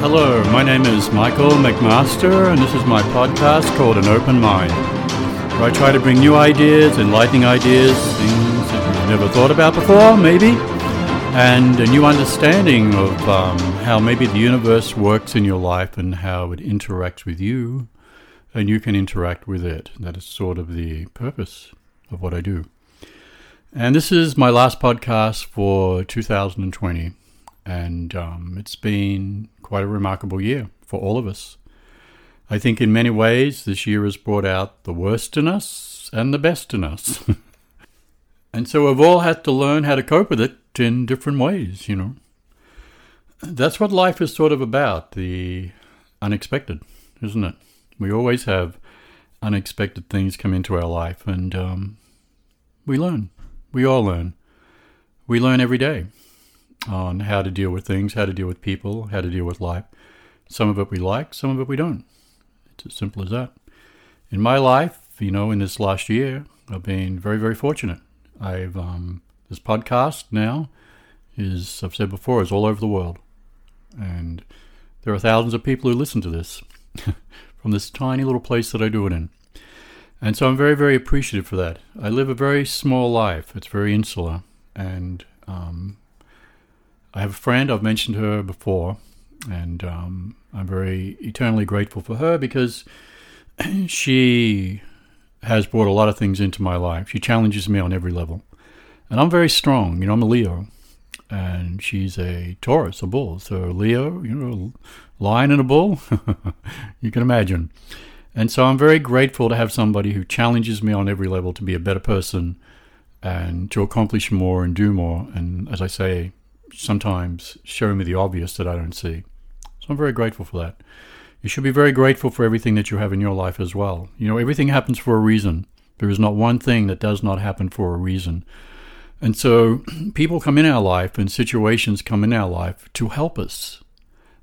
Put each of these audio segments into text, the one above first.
Hello, my name is Michael McMaster, and this is my podcast called An Open Mind, where I try to bring new ideas, enlightening ideas, things that you've never thought about before, maybe, and a new understanding of um, how maybe the universe works in your life and how it interacts with you, and you can interact with it. That is sort of the purpose of what I do. And this is my last podcast for 2020. And um, it's been quite a remarkable year for all of us. I think in many ways this year has brought out the worst in us and the best in us. and so we've all had to learn how to cope with it in different ways, you know. That's what life is sort of about the unexpected, isn't it? We always have unexpected things come into our life, and um, we learn. We all learn. We learn every day on how to deal with things, how to deal with people, how to deal with life. Some of it we like, some of it we don't. It's as simple as that. In my life, you know, in this last year, I've been very, very fortunate. I've um, this podcast now is, I've said before, is all over the world, and there are thousands of people who listen to this from this tiny little place that I do it in. And so I'm very, very appreciative for that. I live a very small life. It's very insular, and um, I have a friend, I've mentioned her before, and um, I'm very eternally grateful for her because she has brought a lot of things into my life. She challenges me on every level. And I'm very strong. You know, I'm a Leo, and she's a Taurus, a bull. So, Leo, you know, lion and a bull, you can imagine. And so, I'm very grateful to have somebody who challenges me on every level to be a better person and to accomplish more and do more. And as I say, sometimes showing me the obvious that I don't see. So I'm very grateful for that. You should be very grateful for everything that you have in your life as well. You know, everything happens for a reason. There is not one thing that does not happen for a reason. And so people come in our life and situations come in our life to help us.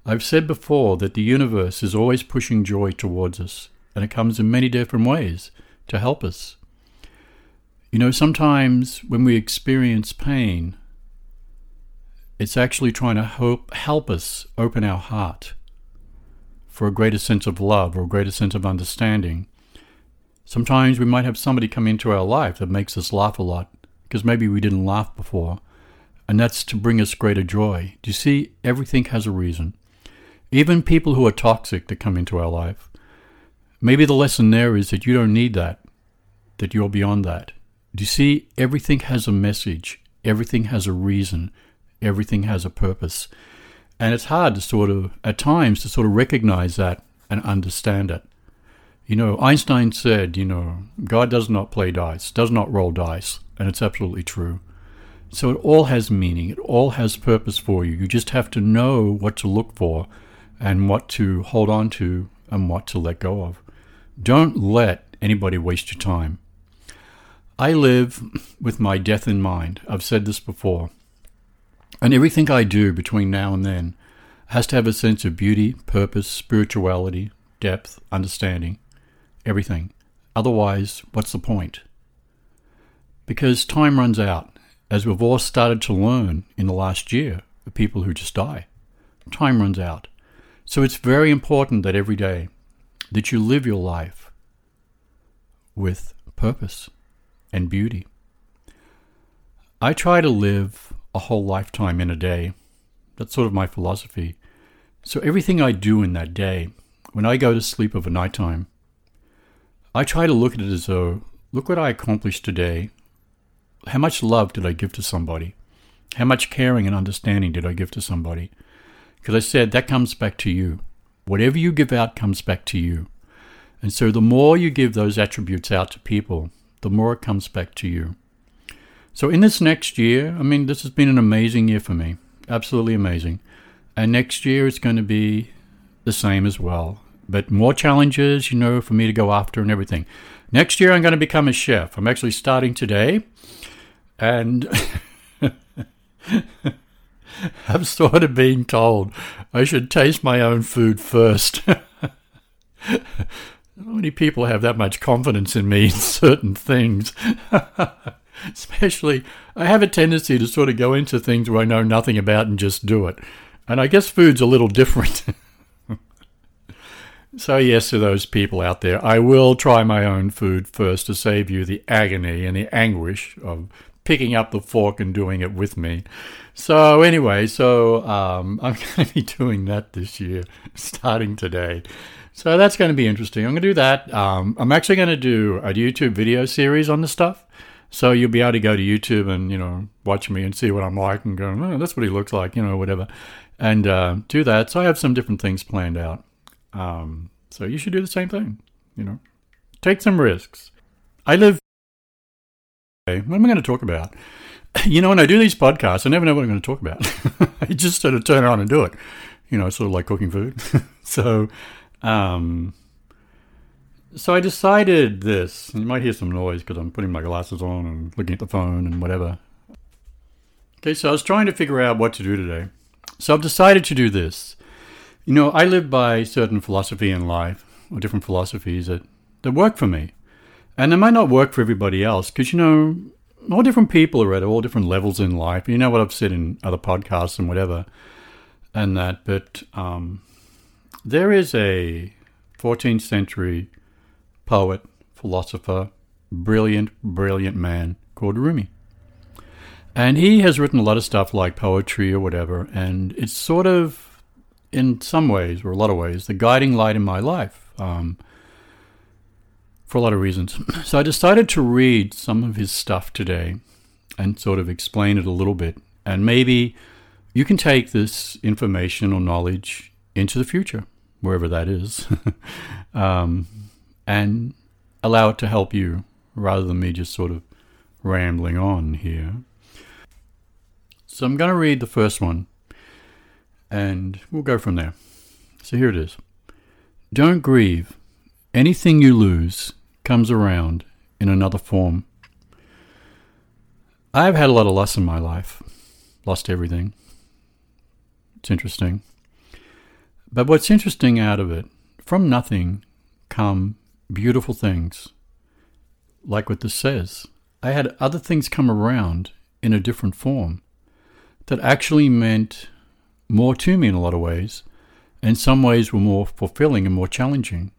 I've said before that the universe is always pushing joy towards us, and it comes in many different ways to help us. You know, sometimes when we experience pain, it's actually trying to help, help us open our heart for a greater sense of love or a greater sense of understanding. Sometimes we might have somebody come into our life that makes us laugh a lot because maybe we didn't laugh before, and that's to bring us greater joy. Do you see? Everything has a reason. Even people who are toxic that come into our life, maybe the lesson there is that you don't need that, that you're beyond that. Do you see? Everything has a message, everything has a reason everything has a purpose. And it's hard to sort of, at times, to sort of recognize that and understand it. You know, Einstein said, you know, God does not play dice, does not roll dice, and it's absolutely true. So it all has meaning, it all has purpose for you. You just have to know what to look for and what to hold on to and what to let go of. Don't let anybody waste your time. I live with my death in mind. I've said this before. And everything I do between now and then has to have a sense of beauty, purpose, spirituality, depth, understanding, everything. Otherwise, what's the point? Because time runs out, as we've all started to learn in the last year, the people who just die. Time runs out. So it's very important that every day that you live your life with purpose and beauty. I try to live a whole lifetime in a day. That's sort of my philosophy. So everything I do in that day, when I go to sleep of a nighttime, I try to look at it as though, look what I accomplished today. How much love did I give to somebody? How much caring and understanding did I give to somebody? Because I said that comes back to you. Whatever you give out comes back to you. And so the more you give those attributes out to people, the more it comes back to you. So, in this next year, I mean, this has been an amazing year for me. Absolutely amazing. And next year is going to be the same as well. But more challenges, you know, for me to go after and everything. Next year, I'm going to become a chef. I'm actually starting today. And I'm sort of being told I should taste my own food first. How many people have that much confidence in me in certain things? Especially, I have a tendency to sort of go into things where I know nothing about and just do it. And I guess food's a little different. So, yes, to those people out there, I will try my own food first to save you the agony and the anguish of picking up the fork and doing it with me. So, anyway, so um, I'm going to be doing that this year, starting today. So, that's going to be interesting. I'm going to do that. Um, I'm actually going to do a YouTube video series on the stuff. So you'll be able to go to YouTube and you know watch me and see what I'm like and go, oh, that's what he looks like, you know, whatever, and uh, do that. So I have some different things planned out. Um, so you should do the same thing. You know, take some risks. I live. Okay, What am I going to talk about? You know, when I do these podcasts, I never know what I'm going to talk about. I just sort of turn on and do it. You know, sort of like cooking food. so, um, so I decided this. You might hear some noise because I'm putting my glasses on and looking at the phone and whatever. Okay, so I was trying to figure out what to do today. So I've decided to do this. You know, I live by certain philosophy in life, or different philosophies that, that work for me. And they might not work for everybody else because, you know, all different people are at all different levels in life. You know what I've said in other podcasts and whatever, and that. But um, there is a 14th century poet, philosopher, brilliant, brilliant man called Rumi. And he has written a lot of stuff like poetry or whatever, and it's sort of, in some ways, or a lot of ways, the guiding light in my life um, for a lot of reasons. So I decided to read some of his stuff today and sort of explain it a little bit. And maybe you can take this information or knowledge into the future, wherever that is. um, and allow it to help you rather than me just sort of rambling on here. So I'm going to read the first one and we'll go from there. So here it is. Don't grieve. Anything you lose comes around in another form. I've had a lot of loss in my life, lost everything. It's interesting. But what's interesting out of it, from nothing come beautiful things. Like what this says. I had other things come around in a different form that actually meant more to me in a lot of ways, and some ways were more fulfilling and more challenging.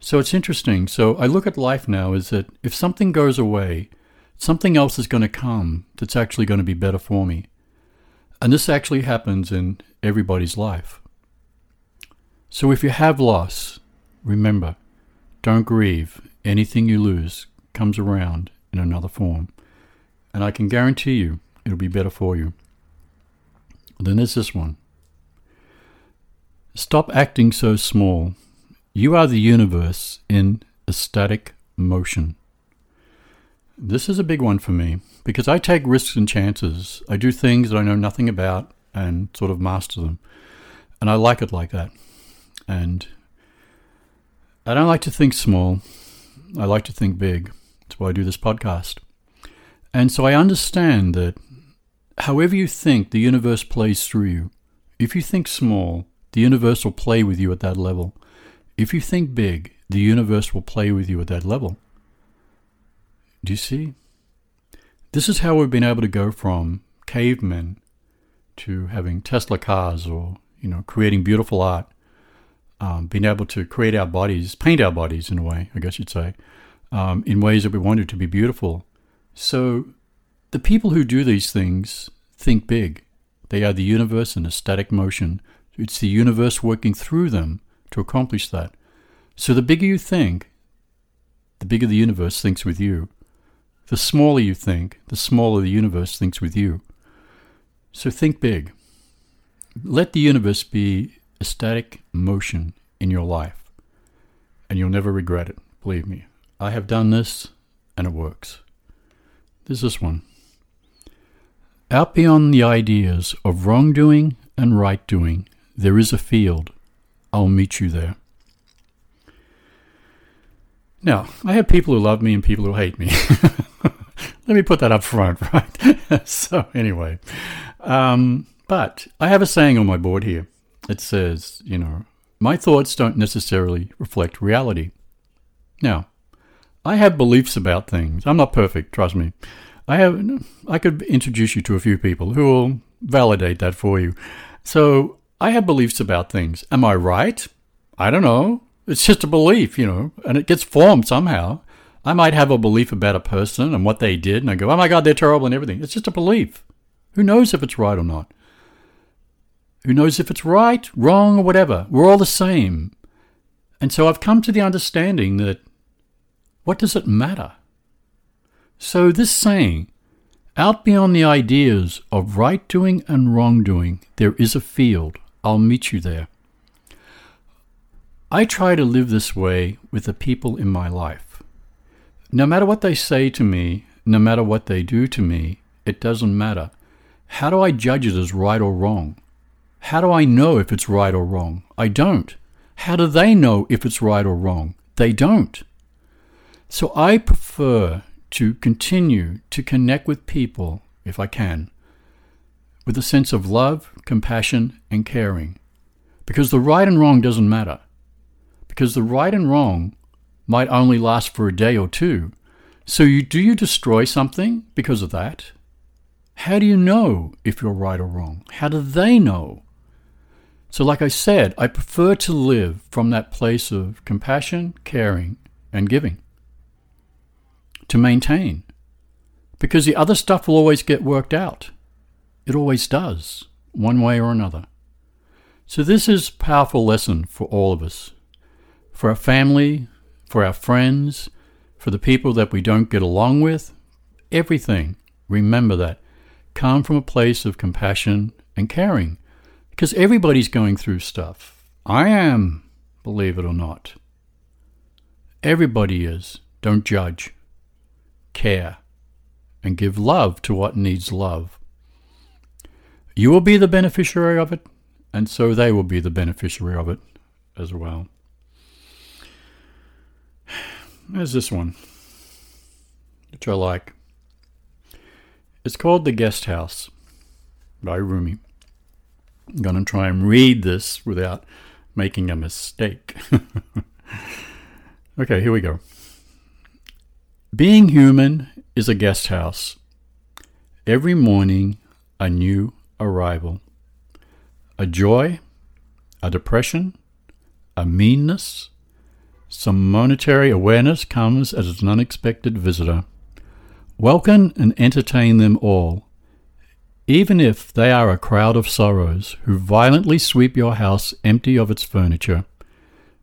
So it's interesting. So I look at life now is that if something goes away, something else is going to come that's actually going to be better for me. And this actually happens in everybody's life. So if you have loss, remember, don't grieve. Anything you lose comes around in another form. And I can guarantee you it'll be better for you. Then there's this one. Stop acting so small. You are the universe in a static motion. This is a big one for me because I take risks and chances. I do things that I know nothing about and sort of master them. And I like it like that. And I don't like to think small. I like to think big. That's why I do this podcast. And so I understand that however you think, the universe plays through you. If you think small, the universe will play with you at that level. If you think big, the universe will play with you at that level. Do you see? This is how we've been able to go from cavemen to having Tesla cars or, you know, creating beautiful art um, being able to create our bodies, paint our bodies in a way, I guess you'd say, um, in ways that we wanted to be beautiful. So the people who do these things think big. They are the universe in a static motion. It's the universe working through them to accomplish that. So the bigger you think, the bigger the universe thinks with you. The smaller you think, the smaller the universe thinks with you. So think big. Let the universe be a static motion in your life, and you'll never regret it. Believe me. I have done this, and it works. There's this one. Out beyond the ideas of wrongdoing and right doing, there is a field. I'll meet you there. Now, I have people who love me and people who hate me. Let me put that up front, right? so, anyway, um, but I have a saying on my board here it says, you know, my thoughts don't necessarily reflect reality. Now, I have beliefs about things. I'm not perfect, trust me. I have I could introduce you to a few people who will validate that for you. So, I have beliefs about things. Am I right? I don't know. It's just a belief, you know, and it gets formed somehow. I might have a belief about a person and what they did, and I go, oh my God, they're terrible and everything. It's just a belief. Who knows if it's right or not? Who knows if it's right, wrong, or whatever? We're all the same. And so I've come to the understanding that what does it matter? So, this saying, out beyond the ideas of right doing and wrong doing, there is a field. I'll meet you there. I try to live this way with the people in my life. No matter what they say to me, no matter what they do to me, it doesn't matter. How do I judge it as right or wrong? How do I know if it's right or wrong? I don't. How do they know if it's right or wrong? They don't. So I prefer to continue to connect with people, if I can, with a sense of love, compassion, and caring. Because the right and wrong doesn't matter because the right and wrong might only last for a day or two. So you do you destroy something because of that? How do you know if you're right or wrong? How do they know? So like I said, I prefer to live from that place of compassion, caring, and giving. To maintain. Because the other stuff will always get worked out. It always does, one way or another. So this is a powerful lesson for all of us for our family, for our friends, for the people that we don't get along with. Everything, remember that, come from a place of compassion and caring. Because everybody's going through stuff. I am, believe it or not. Everybody is. Don't judge. Care. And give love to what needs love. You will be the beneficiary of it, and so they will be the beneficiary of it as well. There's this one, which I like. It's called The Guest House by Rumi. I'm going to try and read this without making a mistake. okay, here we go. Being human is a guest house. Every morning, a new arrival. A joy, a depression, a meanness, some monetary awareness comes as an unexpected visitor. Welcome and entertain them all, even if they are a crowd of sorrows who violently sweep your house empty of its furniture.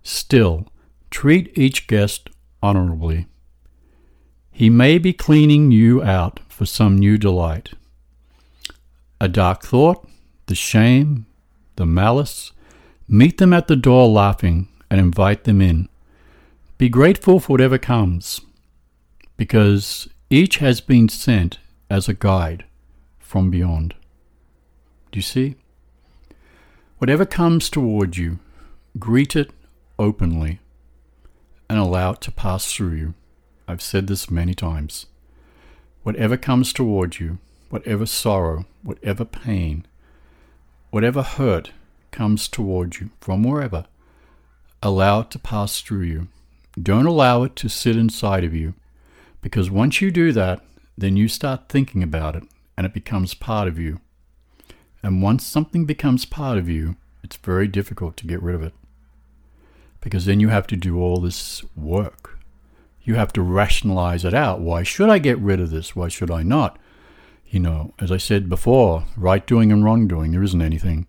Still, treat each guest honorably. He may be cleaning you out for some new delight. A dark thought, the shame, the malice, meet them at the door laughing and invite them in. Be grateful for whatever comes, because each has been sent as a guide from beyond. Do you see? Whatever comes toward you, greet it openly and allow it to pass through you. I've said this many times. Whatever comes toward you, whatever sorrow, whatever pain, whatever hurt comes toward you from wherever, allow it to pass through you don't allow it to sit inside of you because once you do that, then you start thinking about it and it becomes part of you. And once something becomes part of you, it's very difficult to get rid of it. Because then you have to do all this work. You have to rationalize it out. Why should I get rid of this? Why should I not? You know, as I said before, right doing and wrong doing, there isn't anything.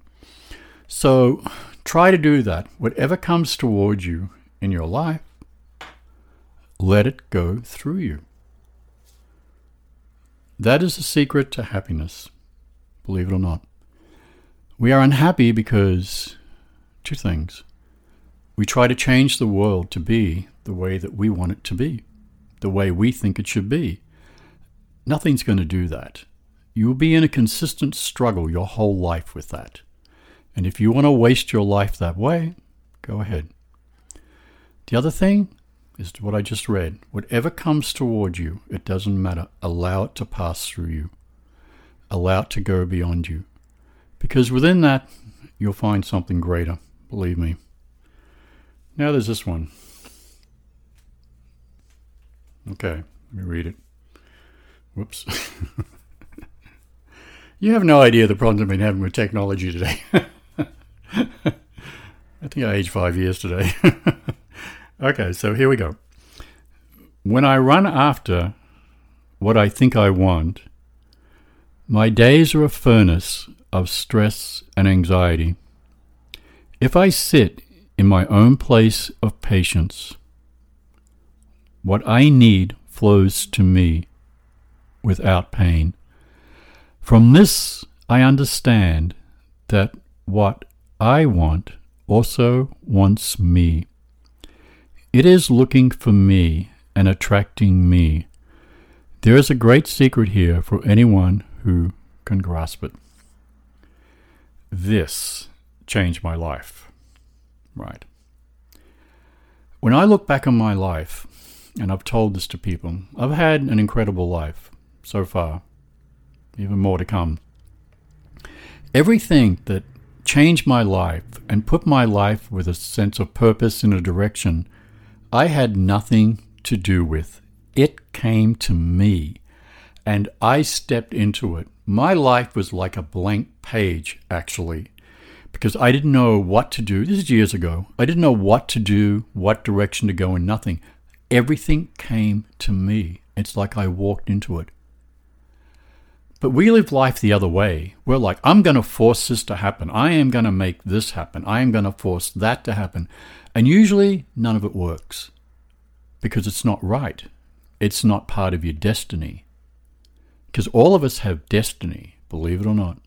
So try to do that. Whatever comes towards you in your life, let it go through you. That is the secret to happiness, believe it or not. We are unhappy because two things. We try to change the world to be the way that we want it to be, the way we think it should be. Nothing's going to do that. You will be in a consistent struggle your whole life with that. And if you want to waste your life that way, go ahead. The other thing is what I just read. Whatever comes toward you, it doesn't matter. Allow it to pass through you. Allow it to go beyond you. Because within that, you'll find something greater. Believe me. Now there's this one. Okay, let me read it. Whoops. you have no idea the problems I've been having with technology today. I think I aged five years today. Okay, so here we go. When I run after what I think I want, my days are a furnace of stress and anxiety. If I sit in my own place of patience, what I need flows to me without pain. From this, I understand that what I want also wants me. It is looking for me and attracting me. There is a great secret here for anyone who can grasp it. This changed my life. Right. When I look back on my life, and I've told this to people, I've had an incredible life so far, even more to come. Everything that changed my life and put my life with a sense of purpose in a direction I had nothing to do with. It came to me, and I stepped into it. My life was like a blank page, actually, because I didn't know what to do. This is years ago. I didn't know what to do, what direction to go, and nothing. Everything came to me. It's like I walked into it. But we live life the other way. We're like, I'm going to force this to happen. I am going to make this happen. I am going to force that to happen. And usually none of it works because it's not right. It's not part of your destiny. Because all of us have destiny, believe it or not.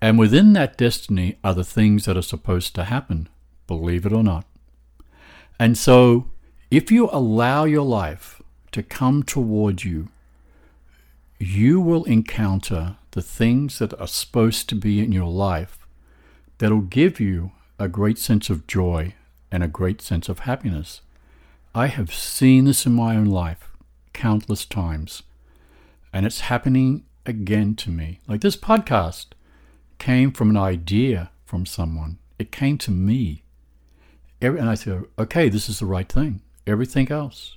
And within that destiny are the things that are supposed to happen, believe it or not. And so, if you allow your life to come toward you, you will encounter the things that are supposed to be in your life that'll give you a great sense of joy and a great sense of happiness. I have seen this in my own life countless times, and it's happening again to me. Like this podcast came from an idea from someone, it came to me. And I said, okay, this is the right thing. Everything else.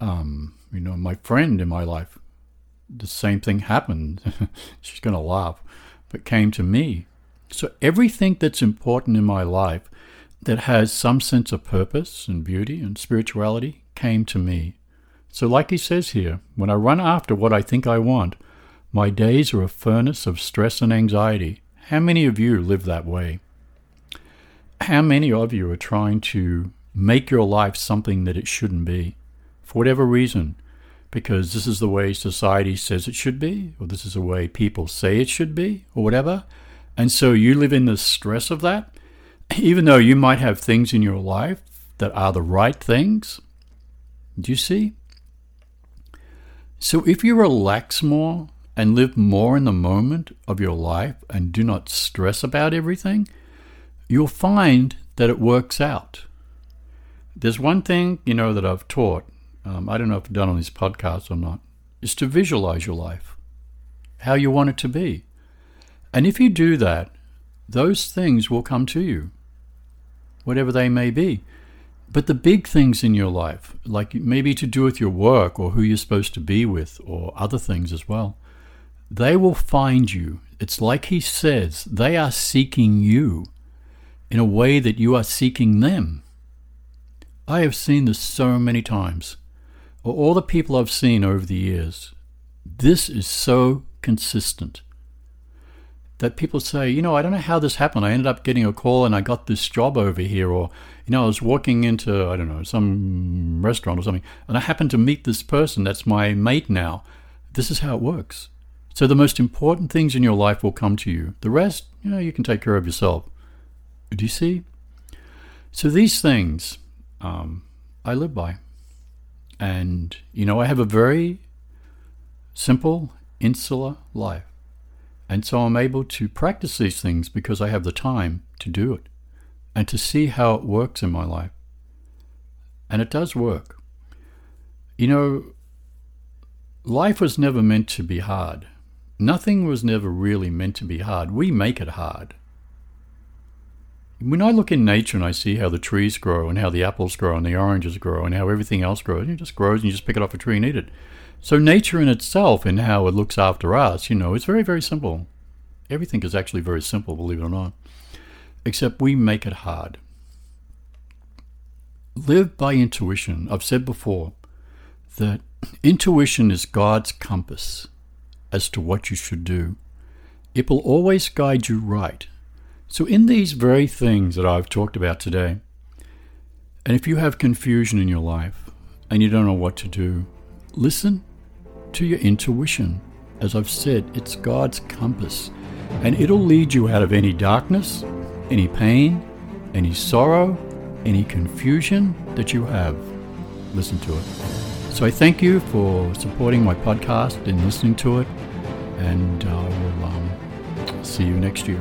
Um, you know, my friend in my life, the same thing happened. She's going to laugh, but came to me. So everything that's important in my life that has some sense of purpose and beauty and spirituality came to me. So, like he says here, when I run after what I think I want, my days are a furnace of stress and anxiety. How many of you live that way? How many of you are trying to make your life something that it shouldn't be? For whatever reason, because this is the way society says it should be, or this is the way people say it should be, or whatever. And so you live in the stress of that even though you might have things in your life that are the right things, do you see? So if you relax more and live more in the moment of your life and do not stress about everything, you'll find that it works out. There's one thing, you know, that I've taught, um, I don't know if done on this podcast or not, is to visualize your life, how you want it to be. And if you do that, those things will come to you, whatever they may be. But the big things in your life, like maybe to do with your work or who you're supposed to be with or other things as well, they will find you. It's like he says, they are seeking you in a way that you are seeking them. I have seen this so many times. All the people I've seen over the years, this is so consistent that people say, you know, I don't know how this happened. I ended up getting a call and I got this job over here, or, you know, I was walking into, I don't know, some restaurant or something, and I happened to meet this person that's my mate now. This is how it works. So the most important things in your life will come to you. The rest, you know, you can take care of yourself. Do you see? So these things um, I live by. And, you know, I have a very simple, insular life. And so I'm able to practice these things because I have the time to do it and to see how it works in my life. And it does work. You know, life was never meant to be hard. Nothing was never really meant to be hard. We make it hard. When I look in nature and I see how the trees grow and how the apples grow and the oranges grow and how everything else grows, it just grows and you just pick it off a tree and eat it. So nature in itself and how it looks after us, you know, it's very, very simple. Everything is actually very simple, believe it or not. Except we make it hard. live by intuition. I've said before that intuition is God's compass as to what you should do. It will always guide you right. So, in these very things that I've talked about today, and if you have confusion in your life and you don't know what to do, listen to your intuition. As I've said, it's God's compass, and it'll lead you out of any darkness, any pain, any sorrow, any confusion that you have. Listen to it. So I thank you for supporting my podcast and listening to it, and I will um, see you next year.